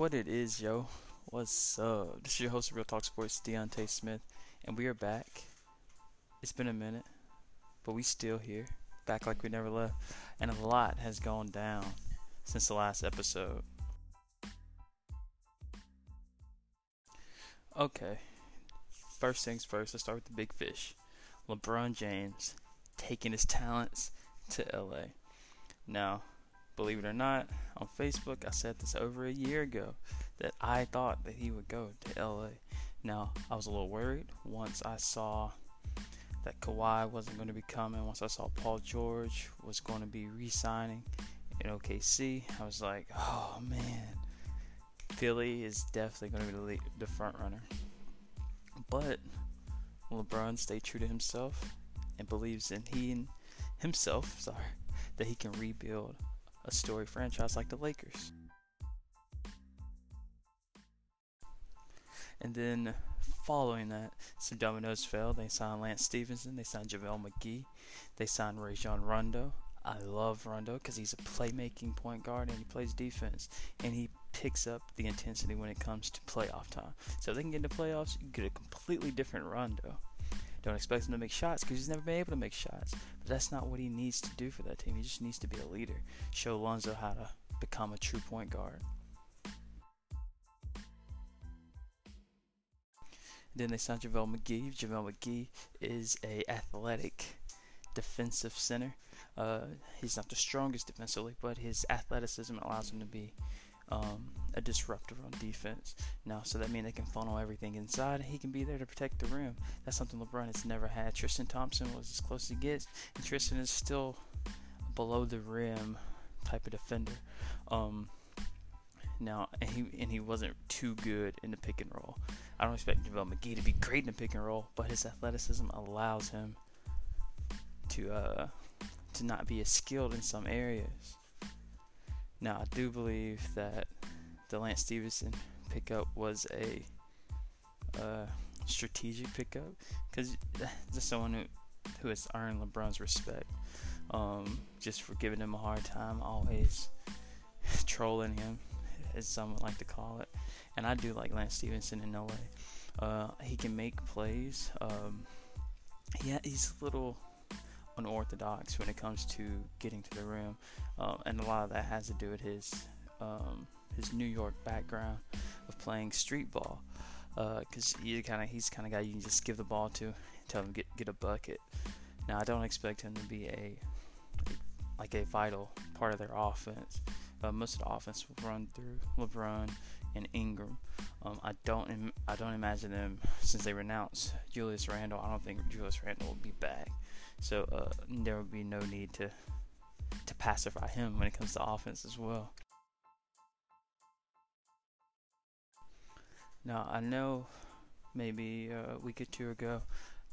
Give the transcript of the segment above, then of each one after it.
what it is, yo. What's up? This is your host of Real Talk Sports, Deontay Smith, and we are back. It's been a minute, but we still here, back like we never left, and a lot has gone down since the last episode. Okay, first things first, let's start with the big fish. LeBron James taking his talents to LA. Now, believe it or not, on Facebook, I said this over a year ago that I thought that he would go to LA. Now, I was a little worried once I saw that Kawhi wasn't going to be coming, once I saw Paul George was going to be re signing in OKC. I was like, oh man, Philly is definitely going to be the, front runner. But LeBron stayed true to himself and believes in he himself, sorry, that he can rebuild a story franchise like the Lakers. And then following that, some dominoes fell. They signed Lance Stephenson. They signed JaVale McGee. They signed Rajon Rondo. I love Rondo because he's a playmaking point guard and he plays defense and he picks up the intensity when it comes to playoff time. So they can get into playoffs, you get a completely different Rondo. Don't expect him to make shots because he's never been able to make shots. But that's not what he needs to do for that team. He just needs to be a leader. Show Lonzo how to become a true point guard. Then they signed JaVale McGee. JaVale McGee is a athletic defensive center. Uh, he's not the strongest defensively, but his athleticism allows him to be um, a disruptor on defense. Now, so that means they can funnel everything inside, he can be there to protect the rim. That's something LeBron has never had. Tristan Thompson was as close as he gets, and Tristan is still below the rim type of defender. Um, now, and he and he wasn't too good in the pick and roll. I don't expect JaVale McGee to be great in the pick and roll, but his athleticism allows him to uh, to not be as skilled in some areas. Now, I do believe that the Lance Stephenson pickup was a uh, strategic pickup because just someone who who has earned LeBron's respect. Um, just for giving him a hard time, always trolling him, as some would like to call it. And I do like Lance Stephenson in LA. Uh, he can make plays. Um, yeah, he's a little unorthodox when it comes to getting to the rim, uh, and a lot of that has to do with his um, his New York background of playing street ball. Because uh, kind of he's kind of guy you can just give the ball to, and tell him get get a bucket. Now I don't expect him to be a like a vital part of their offense. Uh, most of the offense will run through LeBron and Ingram. Um, I don't Im- I don't imagine them since they renounced Julius Randle. I don't think Julius Randle will be back. So uh, there will be no need to to pacify him when it comes to offense as well. Now I know maybe a week or two ago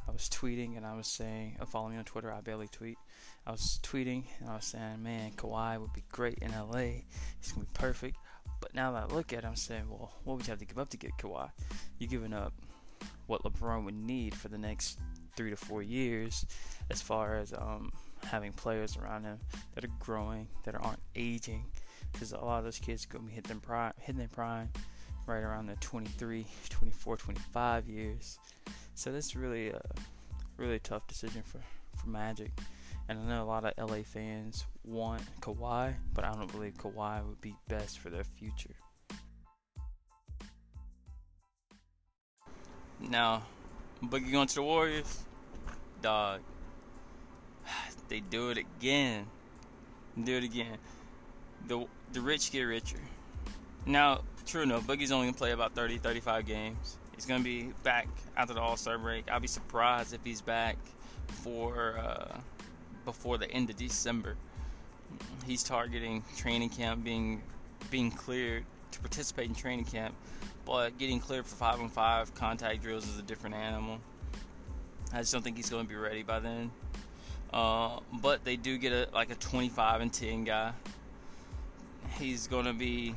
I was tweeting and I was saying, uh, follow me on Twitter. I barely tweet. I was tweeting and I was saying, man, Kawhi would be great in LA. He's gonna be perfect. But now that I look at it, I'm saying, well, what would you have to give up to get Kawhi? You're giving up what LeBron would need for the next three to four years as far as um, having players around him that are growing, that aren't aging. Because a lot of those kids are going to be hitting their prime, hitting their prime right around the 23, 24, 25 years. So that's really a really tough decision for, for Magic. And I know a lot of LA fans want Kawhi, but I don't believe Kawhi would be best for their future. Now, Boogie going to the Warriors, dog. They do it again. Do it again. The the rich get richer. Now, true enough, Boogie's only gonna play about 30, 35 games. He's gonna be back after the All Star break. I'll be surprised if he's back for uh, before the end of December. He's targeting training camp being being cleared to participate in training camp, but getting cleared for five on five contact drills is a different animal. I just don't think he's going to be ready by then. Uh, but they do get a like a 25 and 10 guy. He's going to be.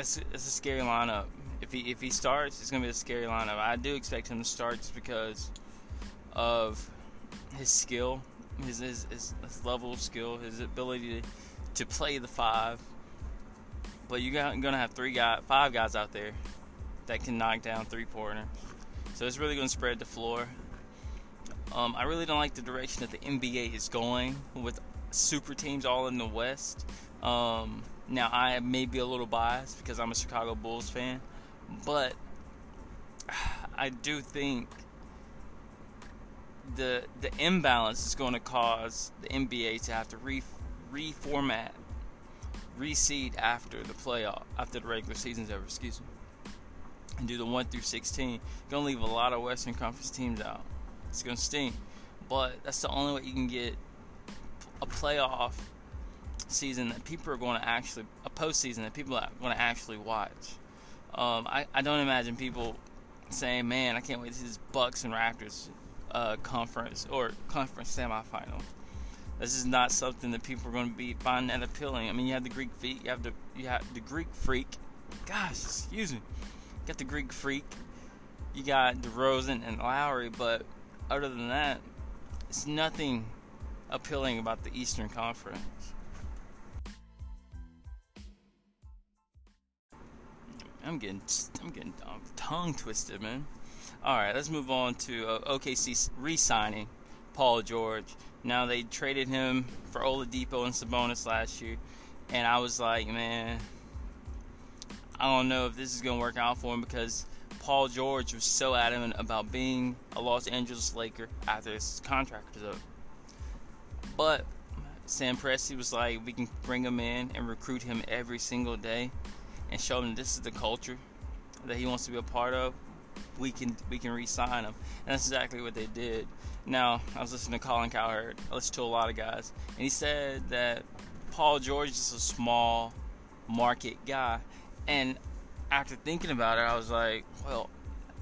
It's, it's a scary lineup. If he if he starts, it's to be a scary lineup. I do expect him to start just because of his skill, his his, his, his level of skill, his ability to, to play the five. but you're gonna have three guys, five guys out there that can knock down three pointers. So it's really gonna spread the floor. Um, I really don't like the direction that the NBA is going with super teams all in the West. Um, now I may be a little biased because I'm a Chicago Bulls fan, but I do think the the imbalance is going to cause the NBA to have to re reformat, reseed after the playoff, after the regular season's over. Excuse me, and do the one through sixteen. Going to leave a lot of Western Conference teams out. It's going to stink, but that's the only way you can get a playoff season that people are going to actually a postseason that people are going to actually watch. Um, I, I don't imagine people saying, "Man, I can't wait to see this Bucks and Raptors uh, conference or conference semifinal." This is not something that people are going to be finding that appealing. I mean, you have the Greek feet, you have the you have the Greek freak. Gosh, excuse me. You got the Greek freak. You got DeRozan and Lowry, but other than that, it's nothing appealing about the Eastern Conference. I'm getting I'm getting tongue twisted, man. All right, let's move on to uh, OKC re-signing Paul George. Now they traded him for Oladipo and Sabonis last year, and I was like, man, I don't know if this is gonna work out for him because Paul George was so adamant about being a Los Angeles Laker after his contract was up. But Sam Presti was like, we can bring him in and recruit him every single day and show him this is the culture that he wants to be a part of, we can we can re-sign him. And that's exactly what they did. Now, I was listening to Colin Cowherd. I listened to a lot of guys, and he said that Paul George is a small market guy. And after thinking about it, I was like, well,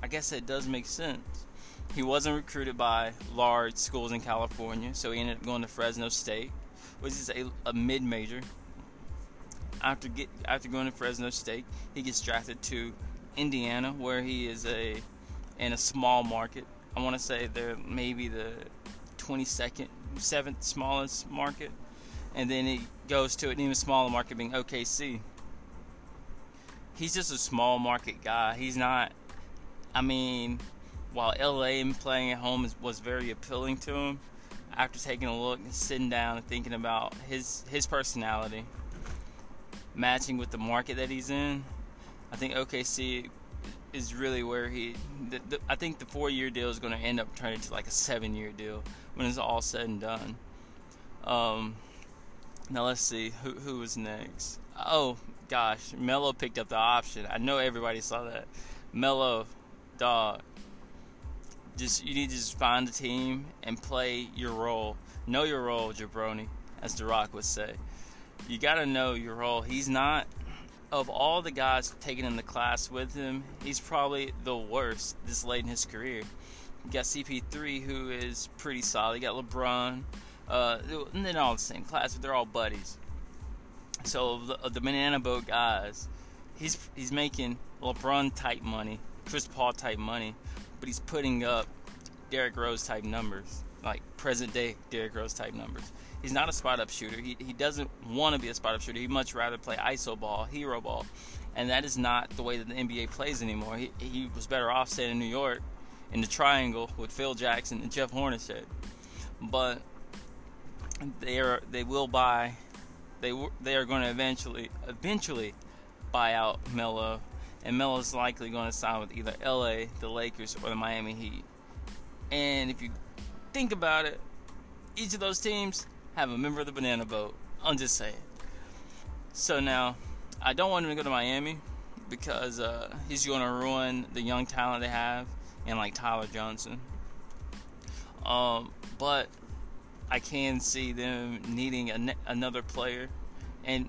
I guess it does make sense. He wasn't recruited by large schools in California, so he ended up going to Fresno State, which is a, a mid-major after get after going to Fresno State, he gets drafted to Indiana, where he is a in a small market. I want to say they're maybe the 22nd, seventh smallest market, and then he goes to an even smaller market, being OKC. He's just a small market guy. He's not. I mean, while LA and playing at home is, was very appealing to him, after taking a look and sitting down and thinking about his his personality matching with the market that he's in, I think OKC is really where he. The, the, I think the four-year deal is going to end up turning into like a seven-year deal when it's all said and done. Um, now let's see who who was next. Oh gosh, Melo picked up the option. I know everybody saw that. Melo, dog. Just you need to just find a team and play your role. Know your role, Jabroni, as The Rock would say you got to know your role. He's not of all the guys taken in the class with him, he's probably the worst this late in his career. You got CP3, who is pretty solid. You got LeBron, uh, and they're all the same class, but they're all buddies. So the, the banana boat guys, he's he's making LeBron type money, Chris Paul type money, but he's putting up Derrick Rose type numbers, like present day Derrick Rose type numbers. He's not a spot up shooter. He, he doesn't want to be a spot up shooter. He'd much rather play ISO ball, hero ball. And that is not the way that the NBA plays anymore. He, he was better off staying in New York in the triangle with Phil Jackson and Jeff Hornacek. But they are they will buy they they are going to eventually eventually buy out Melo and Melo is likely going to sign with either LA, the Lakers, or the Miami Heat. And if you think about it, each of those teams have a member of the banana boat. I'm just saying. So now, I don't want him to go to Miami because uh, he's going to ruin the young talent they have and like Tyler Johnson. Um, but I can see them needing ne- another player, and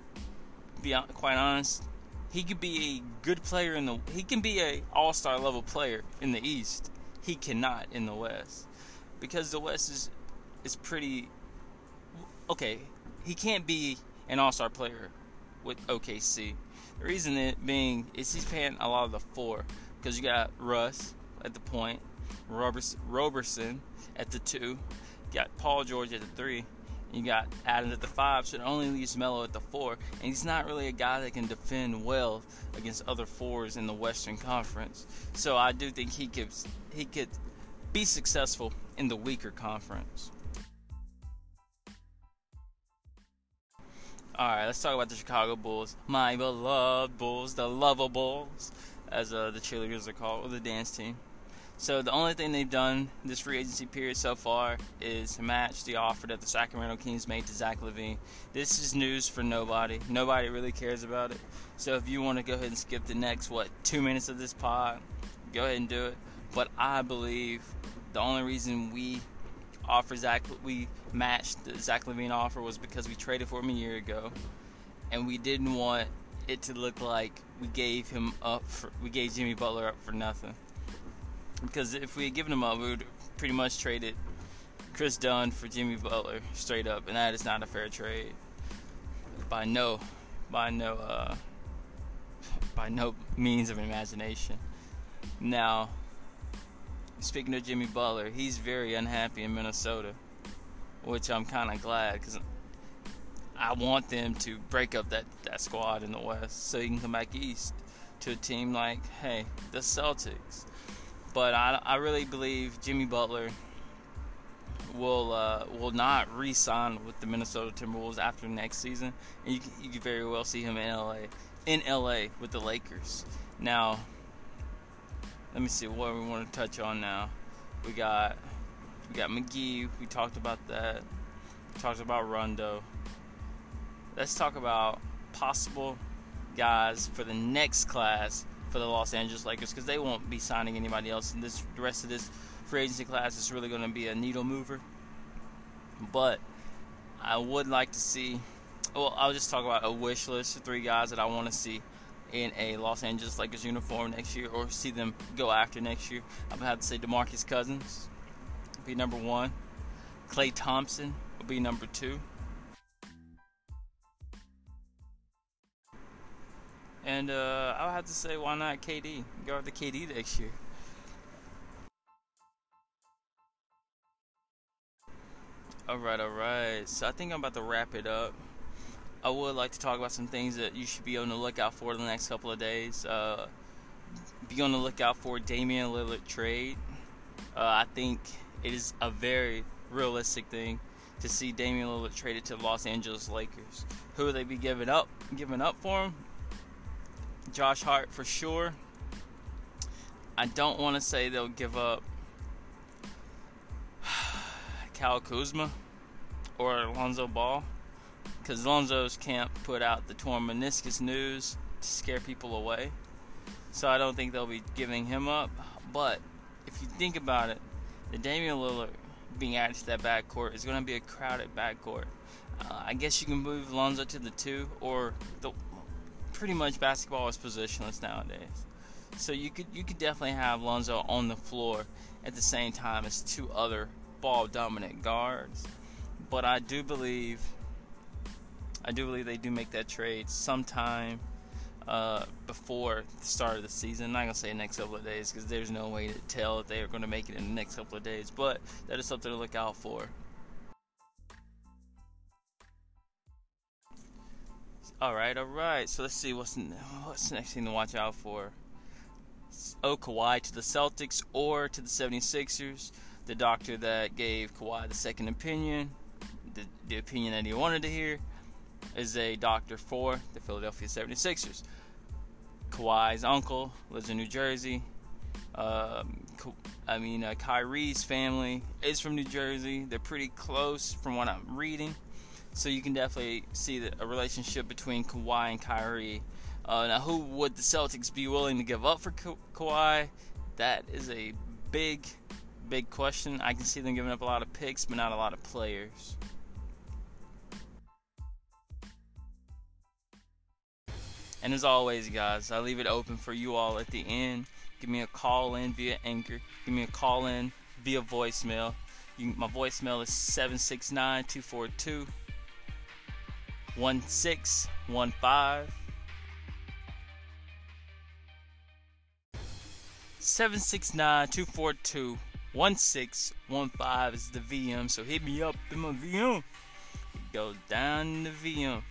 be quite honest, he could be a good player in the. He can be a All Star level player in the East. He cannot in the West because the West is is pretty okay, he can't be an all star player with OKC. The reason it being is he's paying a lot of the four because you got Russ at the point, Roberson, at the two, you got Paul George at the three, You got Adams at the five, so it only leaves Melo at the four, and he's not really a guy that can defend well against other fours in the Western Conference. So I do think he could he could be successful in the weaker conference. All right, let's talk about the Chicago Bulls, my beloved Bulls, the Luvabulls, as uh, the cheerleaders are called, or the dance team. So the only thing they've done this free agency period so far is match the offer that the Sacramento Kings made to Zach LaVine. This is news for nobody. Nobody really cares about it. So if you want to go ahead and skip the next what two minutes of this pod, go ahead and do it. But I believe the only reason we offer Zach we matched the Zach LaVine offer was because we traded for him a year ago, and we didn't want it to look like we gave him up for we gave Jimmy Butler up for nothing. Because if we had given him up, we would pretty much traded Kris Dunn for Jimmy Butler straight up, and that is not a fair trade. By no, by no, uh, by no means of imagination. Now, speaking of Jimmy Butler, he's very unhappy in Minnesota, which I'm kind of glad because I want them to break up that, that squad in the West so he can come back east to a team like, hey, the Celtics. But I, I really believe Jimmy Butler will uh, will not re-sign with the Minnesota Timberwolves after next season, and you you could very well see him in LA in LA with the Lakers. Now, let me see what we want to touch on now. We got we got McGee. We talked about that. We talked about Rondo. Let's talk about possible guys for the next class for the Los Angeles Lakers because they won't be signing anybody else. And this the rest of this free agency class is really going to be a needle mover. But I would like to see. Well, I'll just talk about a wish list of three guys that I want to see in a Los Angeles Lakers uniform next year, or see them go after next year. I'm gonna have to say Demarcus Cousins be number one. Klay Thompson will be number two. And uh, I'll have to say, why not KD? Go after KD next year. Alright, alright. So I think I'm about to wrap it up. I would like to talk about some things that you should be on the lookout for the next couple of days. Uh, be on the lookout for Damian Lillard trade. Uh, I think it is a very realistic thing to see Damian Lillard traded to the Los Angeles Lakers. Who would they be giving up? Giving up for him? Josh Hart for sure. I don't want to say they'll give up Kyle Kuzma or Alonzo Ball because Alonzo's can't put out the torn meniscus news to scare people away. So I don't think they'll be giving him up. But if you think about it, the Damian Lillard being added to that backcourt is going to be a crowded backcourt. Uh, I guess you can move Lonzo to the two, or the pretty much basketball is positionless nowadays. So you could you could definitely have Lonzo on the floor at the same time as two other ball dominant guards. But I do believe I do believe they do make that trade sometime uh, before the start of the season. I'm not gonna say next couple of days because there's no way to tell if they are gonna make it in the next couple of days. But that is something to look out for. All right, all right. So let's see what's what's the next thing to watch out for. Oh, Kawhi to the Celtics or to the 76ers. The doctor that gave Kawhi the second opinion, the, the opinion that he wanted to hear, is a doctor for the Philadelphia 76ers. Kawhi's uncle lives in New Jersey. Um, I mean, uh, Kyrie's family is from New Jersey. They're pretty close from what I'm reading. So you can definitely see the, a relationship between Kawhi and Kyrie. Uh, now, who would the Celtics be willing to give up for Ka- Kawhi? That is a big, big question. I can see them giving up a lot of picks, but not a lot of players. And as always, guys, I leave it open for you all at the end. Give me a call in via Anchor. Give me a call in via voicemail. You, my voicemail is 769 242 1615. 769 242 1615 is the VM, so hit me up in my VM. go down the VM.